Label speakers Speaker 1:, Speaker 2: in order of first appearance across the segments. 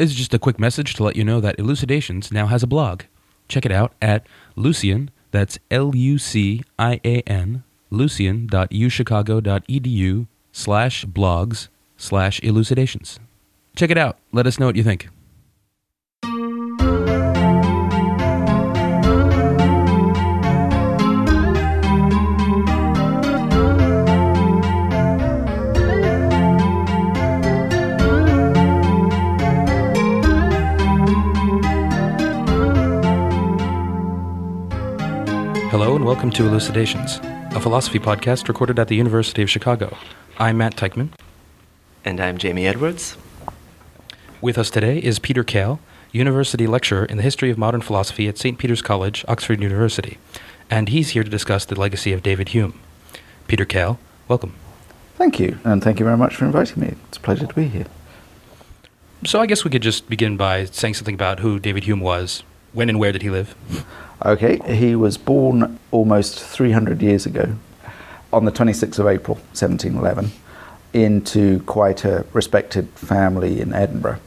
Speaker 1: This is just a quick message to let you know that Elucidations now has a blog. Check it out at Lucian, that's L U C I A N, lucian.uchicago.edu slash blogs slash elucidations. Check it out. Let us know what you think. Welcome to Elucidations, a philosophy podcast recorded at the University of Chicago. I'm Matt Teichman.
Speaker 2: And I'm Jamie Edwards.
Speaker 1: With us today is Peter Kail, University Lecturer in the History of Modern Philosophy at St. Peter's College, Oxford University, and he's here to discuss the legacy of David Hume. Peter Kail, welcome.
Speaker 3: Thank you, and thank you very much for inviting me. It's a pleasure to be here.
Speaker 1: So I guess we could just begin by saying something about who David Hume was. When and where did he live?
Speaker 3: Okay, he was born almost 300 years ago on the 26th of April, 1711, into quite a respected family in Edinburgh.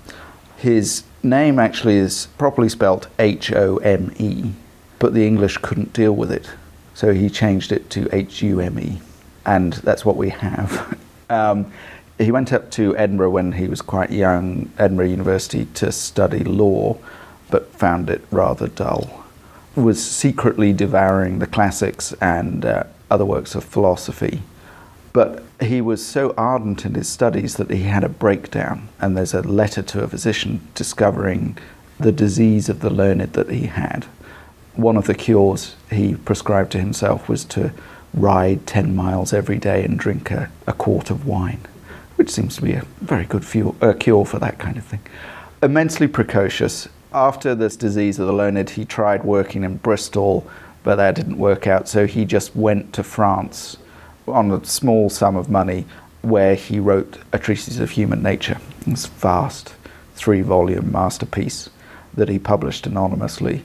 Speaker 3: His name actually is properly spelt H O M E, but the English couldn't deal with it, so he changed it to H U M E, and that's what we have. um, he went up to Edinburgh when he was quite young, Edinburgh University, to study law, but found it rather dull was secretly devouring the classics and uh, other works of philosophy. But he was so ardent in his studies that he had a breakdown, and there's a letter to a physician discovering the disease of the learned that he had. One of the cures he prescribed to himself was to ride 10 miles every day and drink a, a quart of wine, which seems to be a very good fuel, uh, cure for that kind of thing. Immensely precocious, after this disease of the learned, he tried working in Bristol, but that didn't work out. So he just went to France on a small sum of money, where he wrote a treatise of human nature. This vast three-volume masterpiece that he published anonymously.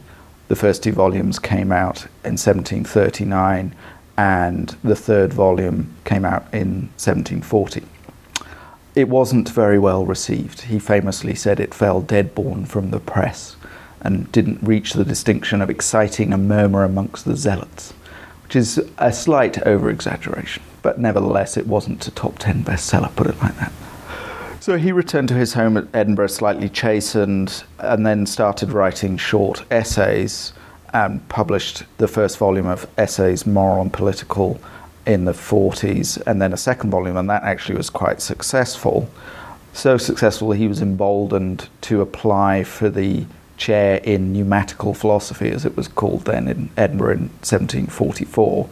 Speaker 3: The first two volumes came out in 1739, and the third volume came out in 1740 it wasn't very well received. He famously said it fell dead-born from the press and didn't reach the distinction of exciting a murmur amongst the zealots, which is a slight over-exaggeration, but nevertheless it wasn't a top 10 bestseller, put it like that. So he returned to his home at Edinburgh slightly chastened and then started writing short essays and published the first volume of Essays, Moral and Political, in the 40s, and then a second volume, and that actually was quite successful. So successful, he was emboldened to apply for the chair in pneumatical philosophy, as it was called then in Edinburgh in 1744.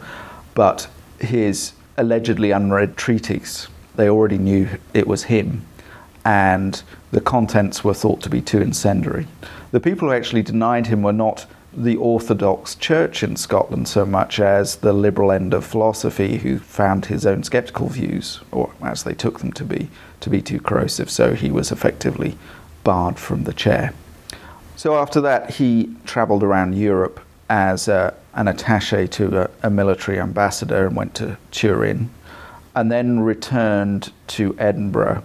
Speaker 3: But his allegedly unread treatise, they already knew it was him, and the contents were thought to be too incendiary. The people who actually denied him were not the Orthodox Church in Scotland so much as the liberal end of philosophy who found his own skeptical views, or as they took them to be, to be too corrosive, so he was effectively barred from the chair. So after that, he travelled around Europe as a, an attache to a, a military ambassador and went to Turin, and then returned to Edinburgh.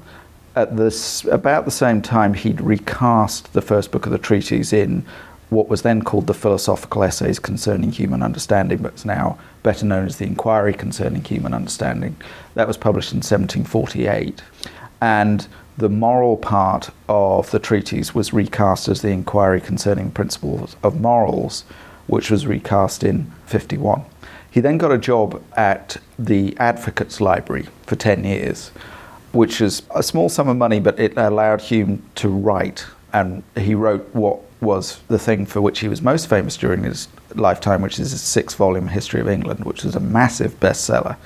Speaker 3: At this, about the same time, he'd recast the first book of the treatise in what was then called the Philosophical Essays Concerning Human Understanding, but is now better known as the Inquiry Concerning Human Understanding. That was published in 1748. And the moral part of the treatise was recast as the Inquiry Concerning Principles of Morals, which was recast in 51. He then got a job at the Advocates Library for 10 years, which is a small sum of money, but it allowed Hume to write. And he wrote what was the thing for which he was most famous during his lifetime, which is his six volume History of England, which was a massive bestseller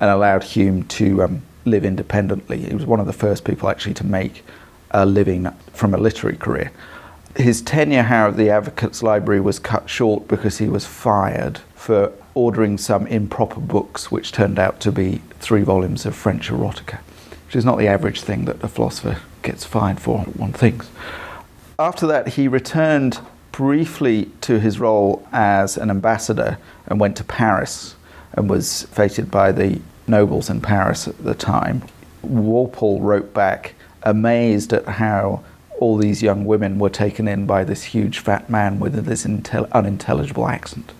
Speaker 3: and allowed Hume to um, live independently. He was one of the first people actually to make a living from a literary career. His tenure, however, at the Advocates Library was cut short because he was fired for ordering some improper books, which turned out to be three volumes of French erotica, which is not the average thing that a philosopher gets fired for, one thinks. After that, he returned briefly to his role as an ambassador and went to Paris and was feted by the nobles in Paris at the time. Walpole wrote back, amazed at how all these young women were taken in by this huge fat man with this intel- unintelligible accent.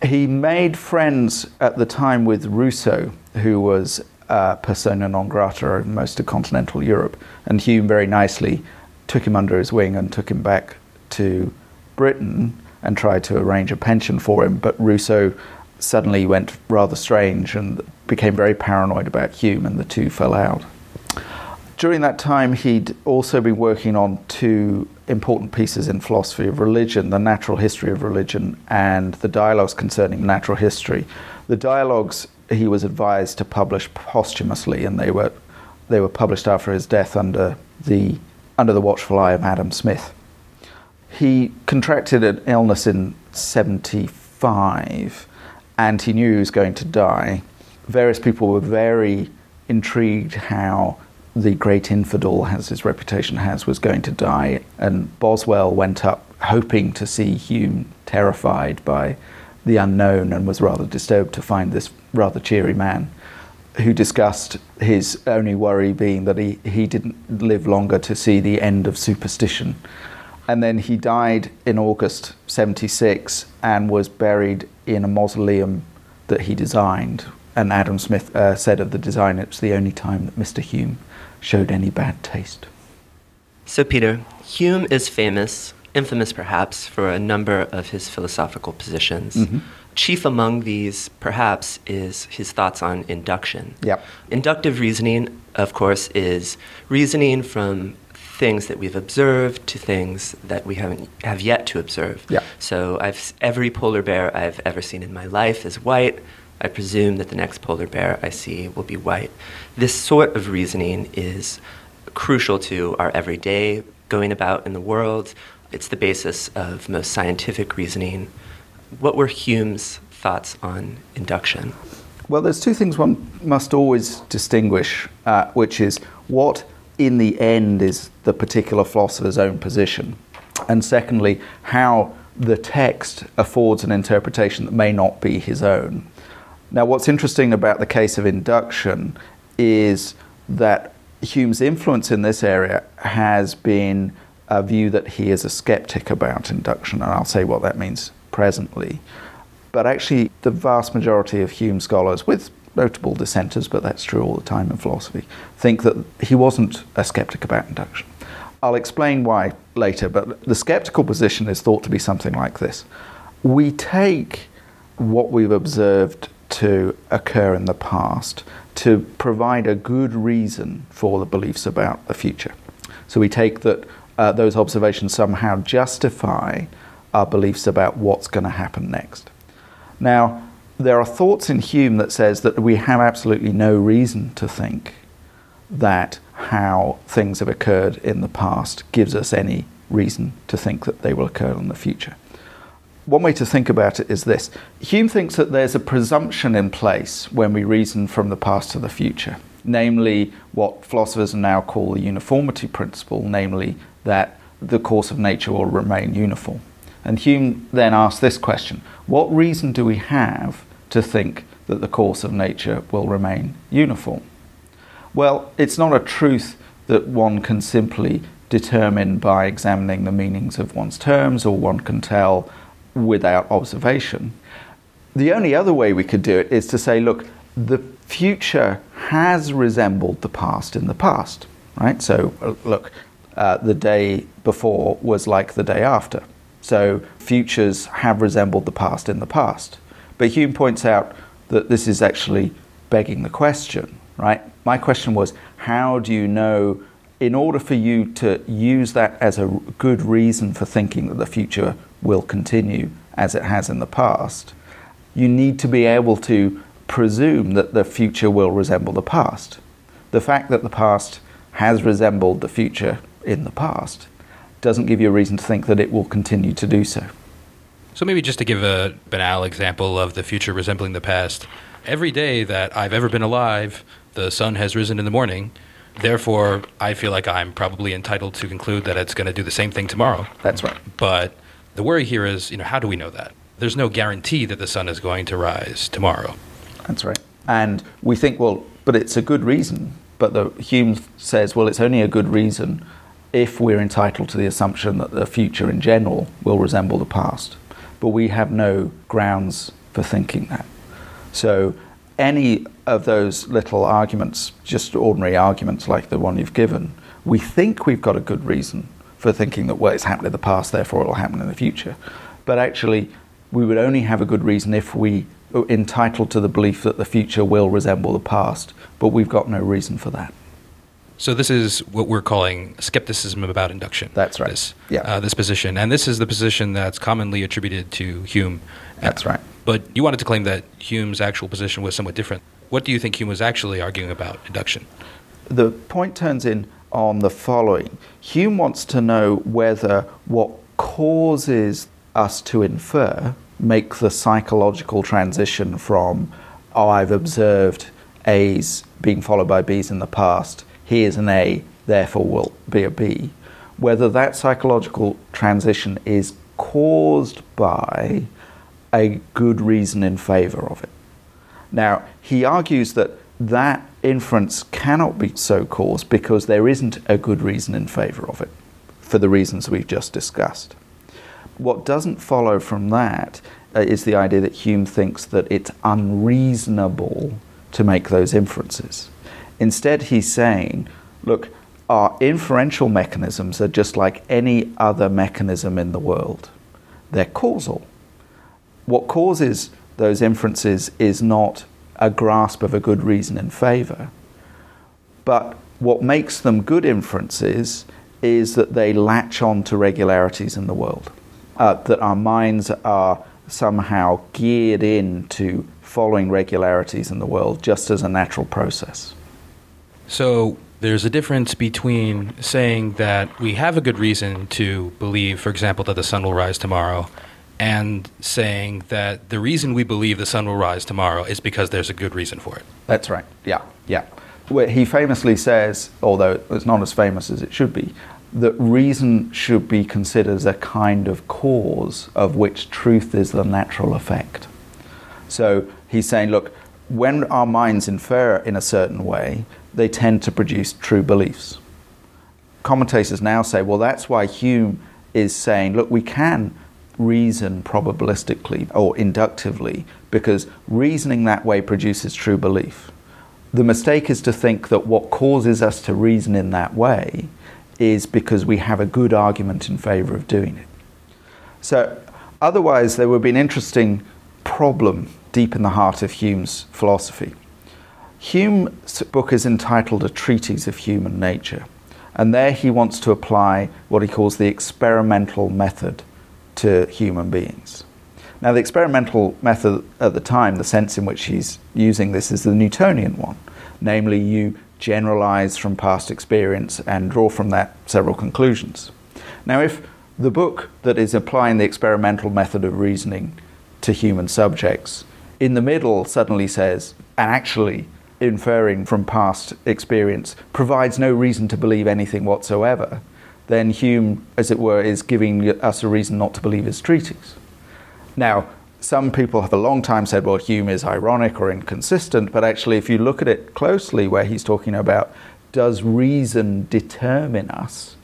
Speaker 3: He made friends at the time with Rousseau, who was uh, persona non grata in most of continental Europe, and Hume very nicely took him under his wing and took him back to Britain and tried to arrange a pension for him. But Rousseau suddenly went rather strange and became very paranoid about Hume, and the two fell out. During that time, he'd also been working on two important pieces in philosophy of religion the natural history of religion and the dialogues concerning natural history. The dialogues he was advised to publish posthumously, and they were, they were published after his death under the, under the watchful eye of Adam Smith. He contracted an illness in 75 and he knew he was going to die. Various people were very intrigued how the great infidel, as his reputation has, was going to die. And Boswell went up hoping to see Hume terrified by the unknown and was rather disturbed to find this rather cheery man who discussed his only worry being that he, he didn't live longer to see the end of superstition. And then he died in August 76 and was buried in a mausoleum that he designed. And Adam Smith uh, said of the design, it's the only time that Mr. Hume showed any bad taste.
Speaker 2: So, Peter, Hume is famous, infamous perhaps, for a number of his philosophical positions.
Speaker 3: Mm-hmm.
Speaker 2: Chief among these, perhaps, is his thoughts on induction.
Speaker 3: Yep.
Speaker 2: Inductive reasoning, of course, is reasoning from things that we've observed to things that we haven't have yet to observe.
Speaker 3: Yeah.
Speaker 2: So I've every polar bear I've ever seen in my life is white. I presume that the next polar bear I see will be white. This sort of reasoning is crucial to our everyday going about in the world. It's the basis of most scientific reasoning. What were Hume's thoughts on induction?
Speaker 3: Well, there's two things one must always distinguish, uh, which is what in the end is the particular philosopher's own position, and secondly, how the text affords an interpretation that may not be his own. Now, what's interesting about the case of induction is that Hume's influence in this area has been a view that he is a skeptic about induction, and I'll say what that means presently. But actually, the vast majority of Hume scholars, with notable dissenters, but that's true all the time in philosophy, think that he wasn't a skeptic about induction. I'll explain why later, but the skeptical position is thought to be something like this We take what we've observed to occur in the past to provide a good reason for the beliefs about the future. So we take that uh, those observations somehow justify our beliefs about what's going to happen next. Now, there are thoughts in Hume that says that we have absolutely no reason to think that how things have occurred in the past gives us any reason to think that they will occur in the future. One way to think about it is this Hume thinks that there's a presumption in place when we reason from the past to the future, namely what philosophers now call the uniformity principle, namely that the course of nature will remain uniform. And Hume then asks this question What reason do we have to think that the course of nature will remain uniform? Well, it's not a truth that one can simply determine by examining the meanings of one's terms or one can tell without observation. The only other way we could do it is to say, look, the future has resembled the past in the past, right? So, uh, look, uh, the day before was like the day after. So futures have resembled the past in the past. But Hume points out that this is actually begging the question, right? My question was how do you know, in order for you to use that as a good reason for thinking that the future will continue as it has in the past, you need to be able to presume that the future will resemble the past. The fact that the past has resembled the future in the past doesn't give you a reason to think that it will continue to do so.
Speaker 1: So maybe just to give a banal example of the future resembling the past, every day that I've ever been alive, the sun has risen in the morning. Therefore, I feel like I'm probably entitled to conclude that it's going to do the same thing tomorrow.
Speaker 3: That's right.
Speaker 1: But the worry here is, you know, how do we know that? There's no guarantee that the sun is going to rise tomorrow.
Speaker 3: That's right. And we think, well, but it's a good reason. But the Hume says, well, it's only a good reason if we're entitled to the assumption that the future in general will resemble the past. But we have no grounds for thinking that. So any of those little arguments, just ordinary arguments like the one you've given, we think we've got a good reason for thinking that, well, it's happened in the past, therefore it will happen in the future. But actually, we would only have a good reason if we are entitled to the belief that the future will resemble the past, but we've got no reason for that.
Speaker 1: So this is what we're calling skepticism about induction.
Speaker 3: That's right.
Speaker 1: This,
Speaker 3: Yeah.
Speaker 1: uh, this position, and this is the position that's commonly attributed to Hume.
Speaker 3: That's right.
Speaker 1: But you wanted to claim that Hume's actual position was somewhat different. What do you think Hume was actually arguing about induction?
Speaker 3: The point turns in on the following Hume wants to know whether what causes us to infer make the psychological transition from, oh, I've observed A's being followed by B's in the past, here's an A, therefore will be a B, whether that psychological transition is caused by a good reason in favor of it. Now, he argues that that inference cannot be so caused because there isn't a good reason in favor of it, for the reasons we've just discussed. What doesn't follow from that uh, is the idea that Hume thinks that it's unreasonable to make those inferences. Instead, he's saying, look, our inferential mechanisms are just like any other mechanism in the world, they're causal. What causes those inferences is not a grasp of a good reason in favor, but what makes them good inferences is that they latch on to regularities in the world, uh, that our minds are somehow geared into following regularities in the world just as a natural process.
Speaker 1: So there's a difference between saying that we have a good reason to believe, for example, that the sun will rise tomorrow, and saying that the reason we believe the sun will rise tomorrow is because there's a good reason for it.
Speaker 3: That's right. Yeah, yeah. He famously says, although it's not as famous as it should be, that reason should be considered as a kind of cause of which truth is the natural effect. So he's saying, look, when our minds infer in a certain way, they tend to produce true beliefs. Commentators now say, well, that's why Hume is saying, look, we can reason probabilistically or inductively because reasoning that way produces true belief. The mistake is to think that what causes us to reason in that way is because we have a good argument in favor of doing it. So, otherwise, there would be an interesting problem deep in the heart of Hume's philosophy. Hume's book is entitled A Treatise of Human Nature, and there he wants to apply what he calls the experimental method to human beings. Now, the experimental method at the time, the sense in which he's using this, is the Newtonian one. Namely, you generalize from past experience and draw from that several conclusions. Now, if the book that is applying the experimental method of reasoning to human subjects in the middle suddenly says, and actually inferring from past experience provides no reason to believe anything whatsoever, then Hume, as it were, is giving us a reason not to believe his treatise. Now, some people have a long time said, well, Hume is ironic or inconsistent, but actually, if you look at it closely, where he's talking about does reason determine us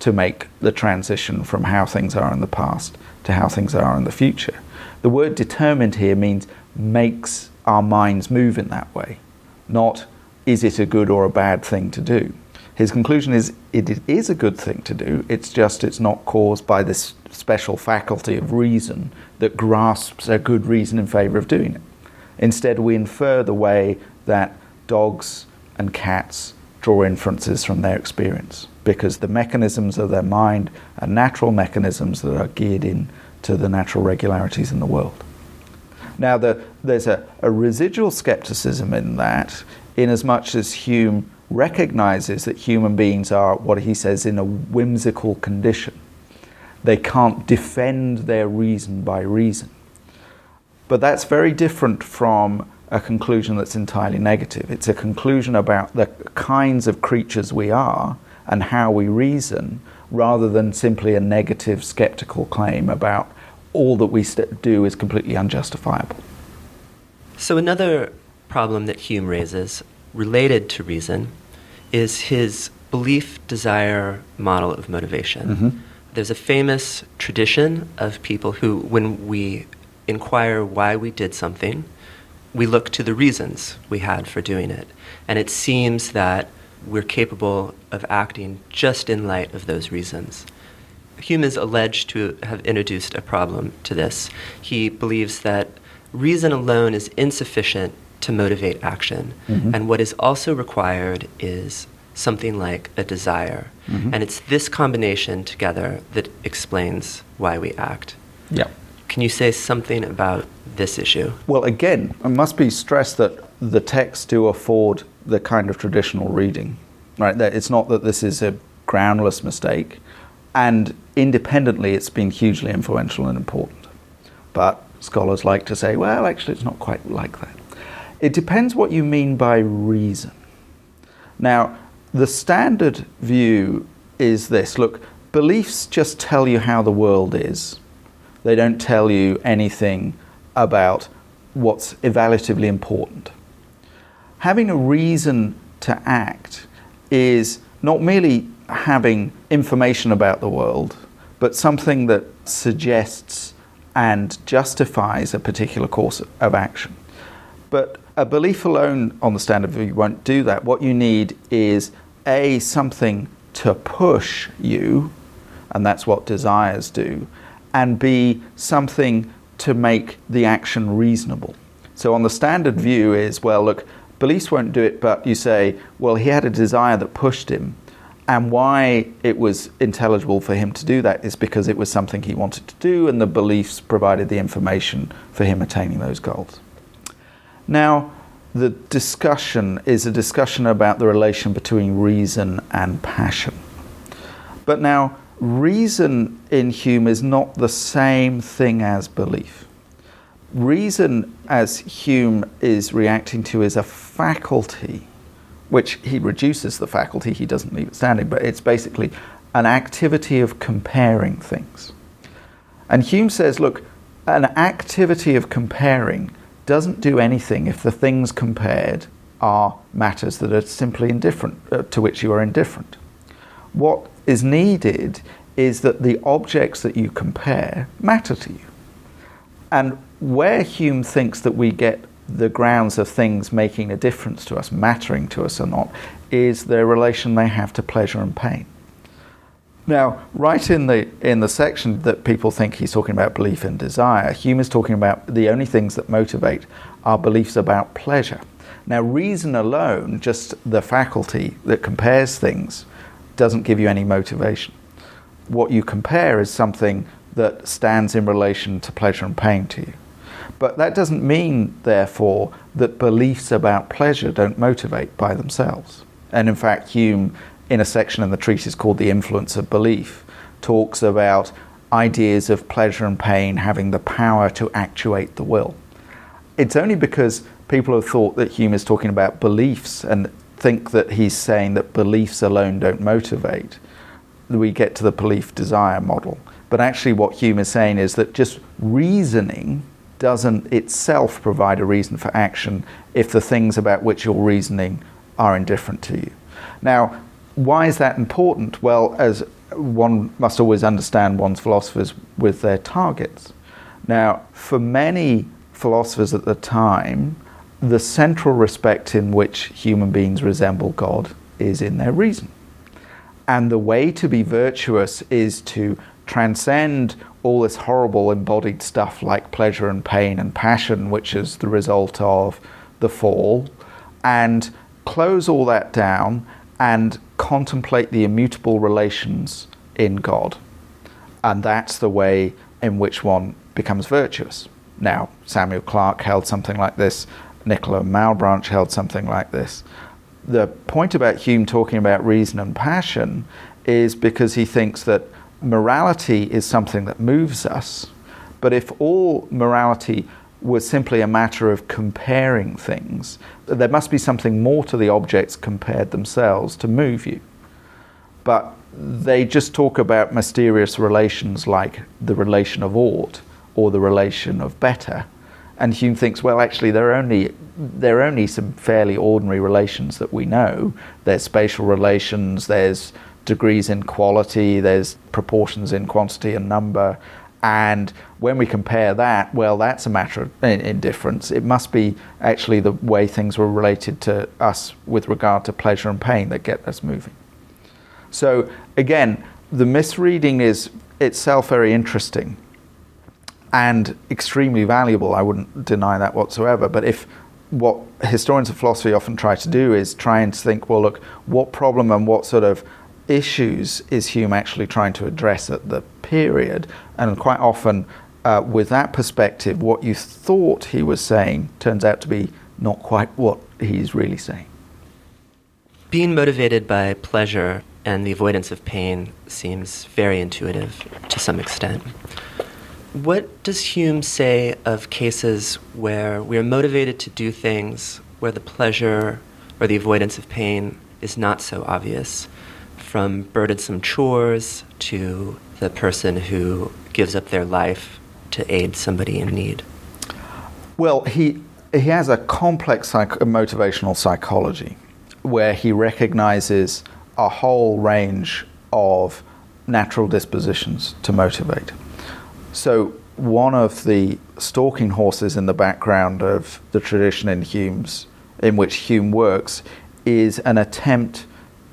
Speaker 3: to make the transition from how things are in the past to how things are in the future? The word determined here means makes our minds move in that way, not is it a good or a bad thing to do. His conclusion is it is a good thing to do, it's just it's not caused by this special faculty of reason that grasps a good reason in favor of doing it. Instead, we infer the way that dogs and cats draw inferences from their experience because the mechanisms of their mind are natural mechanisms that are geared in to the natural regularities in the world. Now, the, there's a, a residual skepticism in that, in as much as Hume recognizes that human beings are what he says in a whimsical condition. They can't defend their reason by reason. But that's very different from a conclusion that's entirely negative. It's a conclusion about the kinds of creatures we are and how we reason, rather than simply a negative skeptical claim about all that we st- do is completely unjustifiable.
Speaker 2: So, another problem that Hume raises related to reason is his belief desire model of motivation.
Speaker 3: Mhm.
Speaker 2: There's a famous tradition of people who, when we inquire why we did something, we look to the reasons we had for doing it. And it seems that we're capable of acting just in light of those reasons. Hume is alleged to have introduced a problem to this. He believes that reason alone is insufficient to motivate action,
Speaker 3: Mhm.
Speaker 2: and what is also required is something like a desire.
Speaker 3: Mhm.
Speaker 2: And it's this combination together that explains why we act.
Speaker 3: Yeah.
Speaker 2: Can you say something about this issue?
Speaker 3: Well, again, it must be stressed that the texts do afford the kind of traditional reading, right? That it's not that this is a groundless mistake, and independently, it's been hugely influential and important. But scholars like to say, well, actually, it's not quite like that. It depends what you mean by reason. Now, the standard view is this look, beliefs just tell you how the world is, they don't tell you anything about what's evaluatively important. Having a reason to act is not merely having information about the world, but something that suggests and justifies a particular course of action. But a belief alone on the standard view won't do that. What you need is A, something to push you, and that's what desires do, and B, something to make the action reasonable. So on the standard view is, well, look, beliefs won't do it, but you say, well, he had a desire that pushed him. And why it was intelligible for him to do that is because it was something he wanted to do, and the beliefs provided the information for him attaining those goals. Now, the discussion is a discussion about the relation between reason and passion. But now, reason in Hume is not the same thing as belief. Reason, as Hume is reacting to, is a faculty, which he reduces the faculty, he doesn't leave it standing, but it's basically an activity of comparing things. And Hume says, look, an activity of comparing doesn't do anything if the things compared are matters that are simply indifferent, uh, to which you are indifferent. What is needed is that the objects that you compare matter to you. And where Hume thinks that we get the grounds of things making a difference to us, mattering to us or not, is the relation they have to pleasure and pain. Now, right in the in the section that people think he's talking about belief and desire, Hume is talking about the only things that motivate are beliefs about pleasure. Now, reason alone, just the faculty that compares things, doesn't give you any motivation. What you compare is something that stands in relation to pleasure and pain to you. But that doesn't mean, therefore, that beliefs about pleasure don't motivate by themselves. And in fact, Hume, in a section in the treatise called The Influence of Belief, talks about ideas of pleasure and pain having the power to actuate the will. It's only because people have thought that Hume is talking about beliefs and think that he's saying that beliefs alone don't motivate that we get to the belief desire model. But actually, what Hume is saying is that just reasoning doesn't itself provide a reason for action if the things about which you're reasoning are indifferent to you. Now, why is that important? Well, as one must always understand one's philosophers with their targets. Now, for many philosophers at the time, the central respect in which human beings resemble God is in their reason. And the way to be virtuous is to transcend all this horrible embodied stuff like pleasure and pain and passion, which is the result of the fall, and close all that down and contemplate the immutable relations in God. And that's the way in which one becomes virtuous. Now, Samuel Clarke held something like this, Nicolas Malebranche held something like this. The point about Hume talking about reason and passion is because he thinks that morality is something that moves us, but if all morality was simply a matter of comparing things, there must be something more to the objects compared themselves to move you. But they just talk about mysterious relations like the relation of ought or the relation of better, And Hume thinks, well, actually, there are only there are only some fairly ordinary relations that we know. There's spatial relations, there's degrees in quality, there's proportions in quantity and number. And when we compare that, well, that's a matter of indifference. It must be actually the way things were related to us with regard to pleasure and pain that get us moving. So, again, the misreading is itself very interesting and extremely valuable. I wouldn't deny that whatsoever. But if what historians of philosophy often try to do is try and think, well, look, what problem and what sort of issues is Hume actually trying to address at the period? And quite often, uh, with that perspective, what you thought he was saying turns out to be not quite what he's really saying.
Speaker 2: Being motivated by pleasure and the avoidance of pain seems very intuitive to some extent. What does Hume say of cases where we are motivated to do things where the pleasure or the avoidance of pain is not so obvious? From burdensome chores to the person who gives up their life to aid somebody in need?
Speaker 3: Well, he, he has a complex psych- motivational psychology where he recognizes a whole range of natural dispositions to motivate. So, one of the stalking horses in the background of the tradition in Hume's, in which Hume works, is an attempt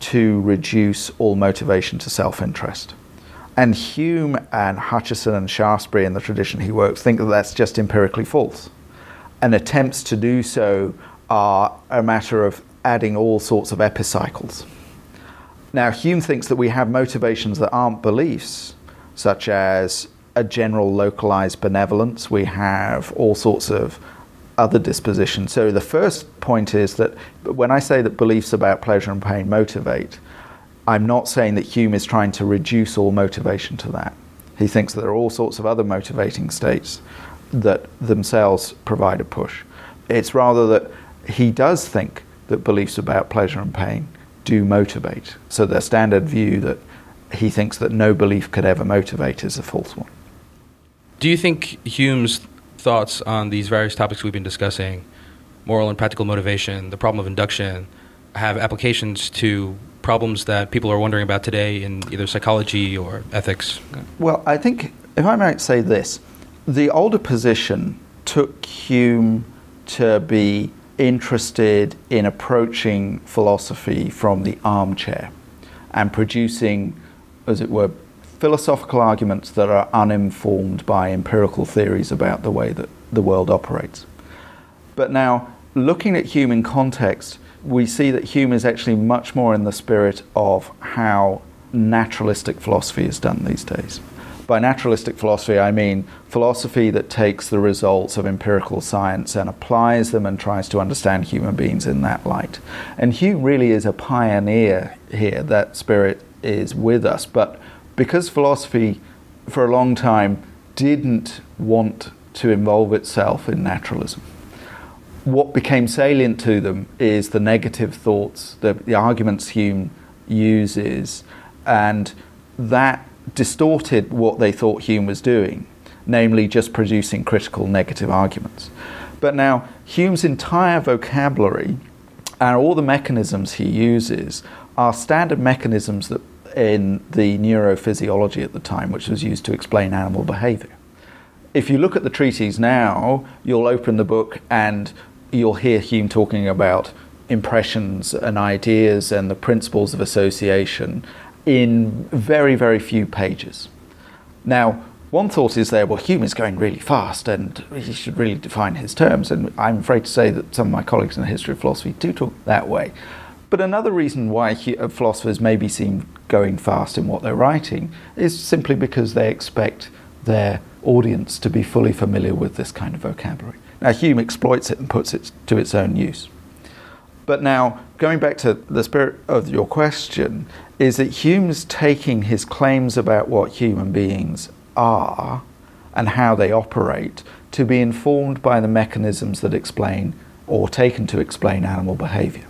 Speaker 3: to reduce all motivation to self interest. And Hume and Hutcheson and Shaftesbury in the tradition he works think that that's just empirically false. And attempts to do so are a matter of adding all sorts of epicycles. Now, Hume thinks that we have motivations that aren't beliefs, such as a general localized benevolence. We have all sorts of other dispositions. So, the first point is that when I say that beliefs about pleasure and pain motivate, I'm not saying that Hume is trying to reduce all motivation to that. He thinks that there are all sorts of other motivating states that themselves provide a push. It's rather that he does think that beliefs about pleasure and pain do motivate. So the standard view that he thinks that no belief could ever motivate is a false one.
Speaker 1: Do you think Hume's thoughts on these various topics we've been discussing, moral and practical motivation, the problem of induction, have applications to problems that people are wondering about today in either psychology or ethics?
Speaker 3: Well, I think, if I might say this, the older position took Hume to be interested in approaching philosophy from the armchair and producing, as it were, philosophical arguments that are uninformed by empirical theories about the way that the world operates. But now, looking at Hume in context, we see that Hume is actually much more in the spirit of how naturalistic philosophy is done these days. By naturalistic philosophy, I mean philosophy that takes the results of empirical science and applies them and tries to understand human beings in that light. And Hume really is a pioneer here. That spirit is with us. But because philosophy, for a long time, didn't want to involve itself in naturalism, what became salient to them is the negative thoughts, the, the arguments Hume uses, and that distorted what they thought Hume was doing, namely just producing critical negative arguments. But now, Hume's entire vocabulary and all the mechanisms he uses are standard mechanisms that in the neurophysiology at the time, which was used to explain animal behavior. If you look at the treatise now, you'll open the book and you'll hear Hume talking about impressions and ideas and the principles of association in very, very few pages. Now, one thought is there, well, Hume is going really fast and he should really define his terms. And I'm afraid to say that some of my colleagues in the history of philosophy do talk that way. But another reason why uh, philosophers maybe seem going fast in what they're writing is simply because they expect their audience to be fully familiar with this kind of vocabulary. Now, Hume exploits it and puts it to its own use. But now, going back to the spirit of your question, is that Hume's taking his claims about what human beings are and how they operate to be informed by the mechanisms that explain or taken to explain animal behavior.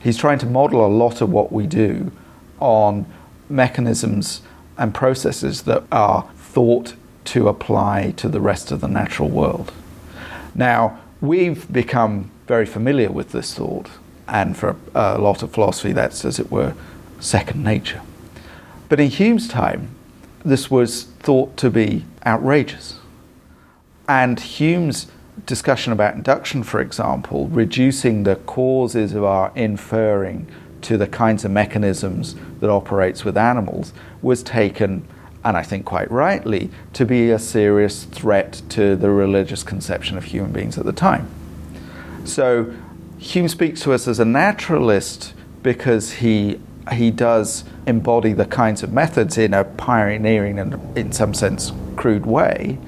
Speaker 3: He's trying to model a lot of what we do on mechanisms and processes that are thought to apply to the rest of the natural world. Now, we've become very familiar with this thought, and for a lot of philosophy, that's, as it were, second nature. But in Hume's time, this was thought to be outrageous. And Hume's discussion about induction, for example, reducing the causes of our inferring to the kinds of mechanisms that operates with animals, was taken, and I think quite rightly, to be a serious threat to the religious conception of human beings at the time. So Hume speaks to us as a naturalist because he he does embody the kinds of methods in a pioneering and, in some sense, crude way.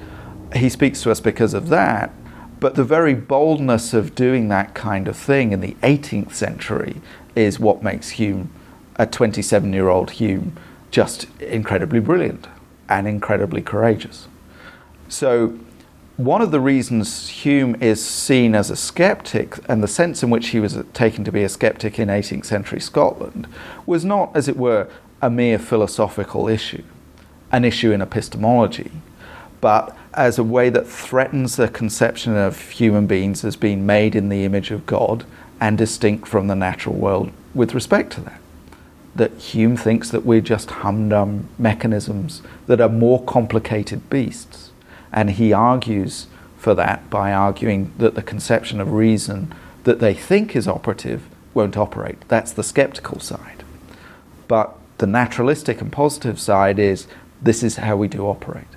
Speaker 3: He speaks to us because of that. But the very boldness of doing that kind of thing in the 18th century is what makes Hume, a 27 year old Hume, just incredibly brilliant and incredibly courageous. So one of the reasons Hume is seen as a skeptic and the sense in which he was taken to be a skeptic in 18th century Scotland was not, as it were, a mere philosophical issue, an issue in epistemology, but as a way that threatens the conception of human beings as being made in the image of God and distinct from the natural world with respect to that. That Hume thinks that we're just humdum mechanisms that are more complicated beasts and he argues for that by arguing that the conception of reason that they think is operative won't operate. That's the skeptical side. But the naturalistic and positive side is this is how we do operate.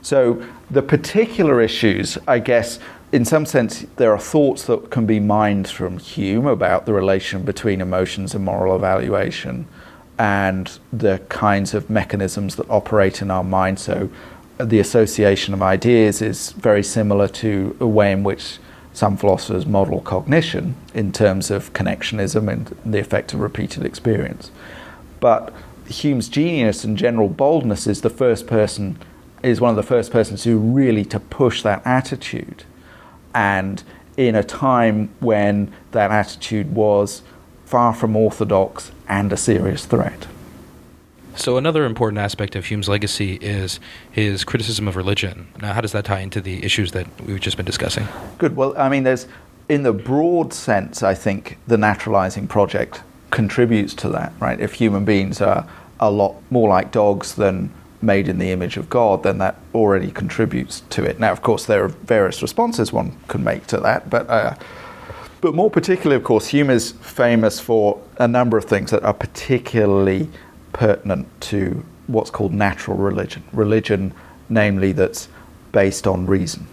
Speaker 3: So the particular issues, I guess, in some sense, there are thoughts that can be mined from Hume about the relation between emotions and moral evaluation and the kinds of mechanisms that operate in our mind. So the association of ideas is very similar to a way in which some philosophers model cognition in terms of connectionism and the effect of repeated experience. But Hume's genius and general boldness is the first person is one of the first persons who really to push that attitude and in a time when that attitude was far from orthodox and a serious threat.
Speaker 1: So another important aspect of Hume's legacy is his criticism of religion. Now, how does that tie into the issues that we've just been discussing?
Speaker 3: Good. Well, I mean, there's in the broad sense, I think the naturalizing project contributes to that, right? If human beings are a lot more like dogs than made in the image of God, then that already contributes to it. Now, of course, there are various responses one can make to that, but uh, but more particularly, of course, Hume is famous for a number of things that are particularly pertinent to what's called natural religion, religion, namely, that's based on reason.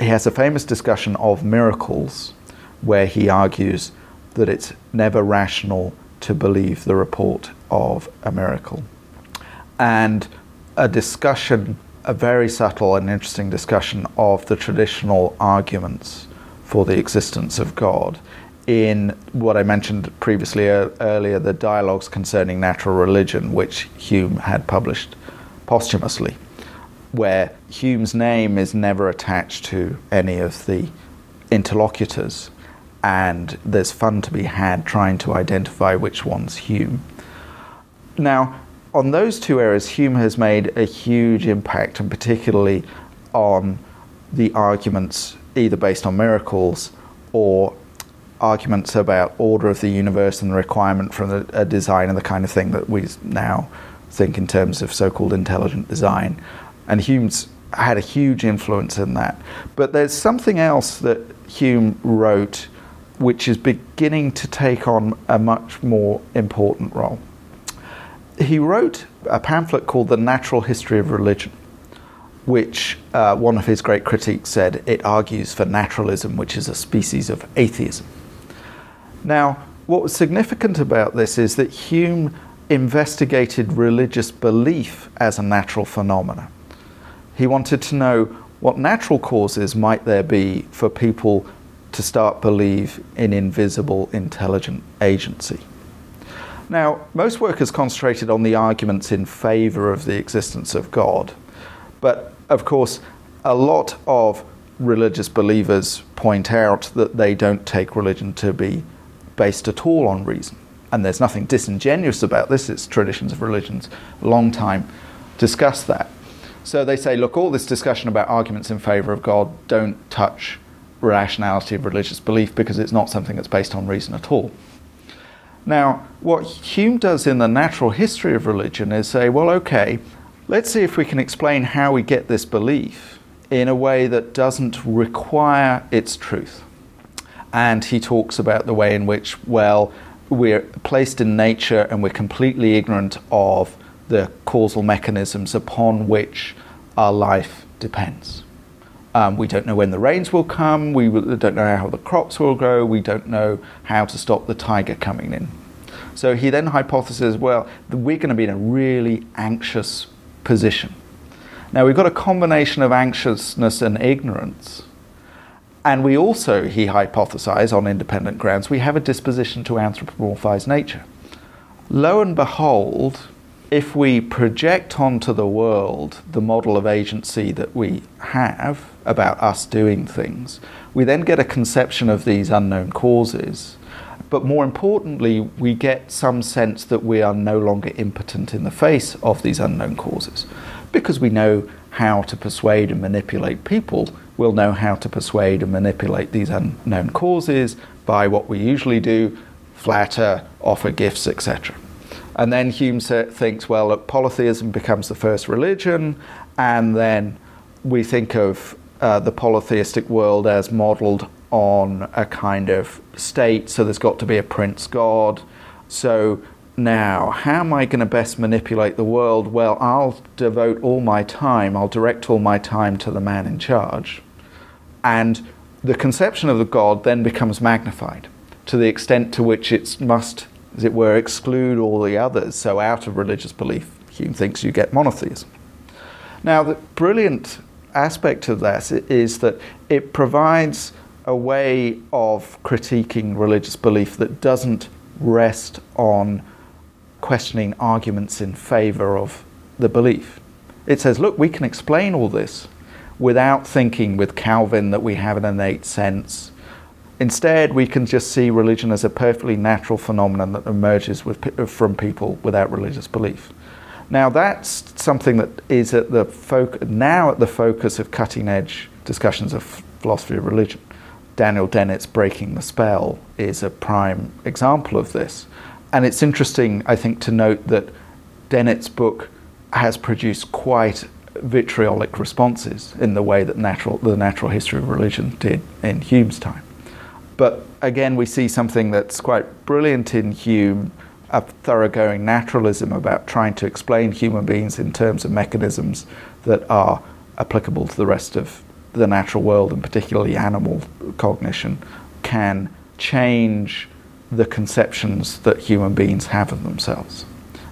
Speaker 3: He has a famous discussion of miracles where he argues that it's never rational to believe the report of a miracle. And a discussion, a very subtle and interesting discussion of the traditional arguments for the existence of God in what I mentioned previously uh, earlier, the dialogues concerning natural religion, which Hume had published posthumously, where Hume's name is never attached to any of the interlocutors, and there's fun to be had trying to identify which one's Hume. Now, on those two areas, Hume has made a huge impact, and particularly on the arguments either based on miracles or arguments about order of the universe and the requirement from a, a design and the kind of thing that we now think in terms of so-called intelligent design. And Hume's had a huge influence in that. But there's something else that Hume wrote which is beginning to take on a much more important role. He wrote a pamphlet called The Natural History of Religion, which uh, one of his great critiques said it argues for naturalism, which is a species of atheism. Now, what was significant about this is that Hume investigated religious belief as a natural phenomena. He wanted to know what natural causes might there be for people to start believe in invisible intelligent agency. Now, most work has concentrated on the arguments in favor of the existence of God, but of course, a lot of religious believers point out that they don't take religion to be based at all on reason. And there's nothing disingenuous about this, it's traditions of religions, a long time discuss that. So they say, look, all this discussion about arguments in favor of God don't touch rationality of religious belief because it's not something that's based on reason at all. Now, what Hume does in the natural history of religion is say, well, okay, let's see if we can explain how we get this belief in a way that doesn't require its truth. And he talks about the way in which, well, we're placed in nature and we're completely ignorant of the causal mechanisms upon which our life depends. Um, we don't know when the rains will come, we don't know how the crops will grow, we don't know how to stop the tiger coming in. So he then hypothesizes well, we're going to be in a really anxious position. Now we've got a combination of anxiousness and ignorance. And we also, he hypothesized on independent grounds, we have a disposition to anthropomorphize nature. Lo and behold, if we project onto the world the model of agency that we have about us doing things, we then get a conception of these unknown causes. But more importantly, we get some sense that we are no longer impotent in the face of these unknown causes. Because we know how to persuade and manipulate people, we'll know how to persuade and manipulate these unknown causes by what we usually do flatter, offer gifts, etc. And then Hume thinks, well, look, polytheism becomes the first religion, and then we think of uh, the polytheistic world as modeled on a kind of state, so there's got to be a prince god. So now, how am I going to best manipulate the world? Well, I'll devote all my time, I'll direct all my time to the man in charge. And the conception of the god then becomes magnified to the extent to which it must as it were, exclude all the others. So, out of religious belief, Hume thinks you get monotheism. Now, the brilliant aspect of that is that it provides a way of critiquing religious belief that doesn't rest on questioning arguments in favor of the belief. It says, look, we can explain all this without thinking with Calvin that we have an innate sense Instead, we can just see religion as a perfectly natural phenomenon that emerges with, from people without religious belief. Now, that's something that is at the foc- now at the focus of cutting edge discussions of philosophy of religion. Daniel Dennett's Breaking the Spell is a prime example of this. And it's interesting, I think, to note that Dennett's book has produced quite vitriolic responses in the way that natural, the natural history of religion did in Hume's time. But again, we see something that's quite brilliant in Hume a thoroughgoing naturalism about trying to explain human beings in terms of mechanisms that are applicable to the rest of the natural world, and particularly animal cognition, can change the conceptions that human beings have of themselves.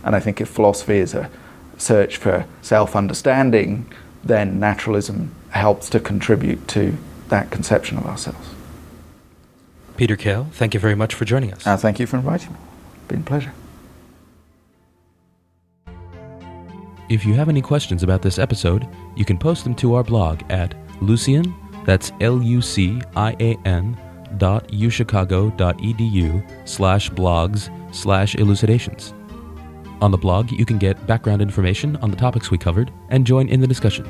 Speaker 3: And I think if philosophy is a search for self understanding, then naturalism helps to contribute to that conception of ourselves.
Speaker 1: Peter Kail, thank you very much for joining us.
Speaker 3: Uh, thank you for inviting me. Been a pleasure.
Speaker 1: If you have any questions about this episode, you can post them to our blog at Lucian, that's L-U-C-I-A-N dot uchicago.edu slash blogs slash elucidations. On the blog, you can get background information on the topics we covered and join in the discussion.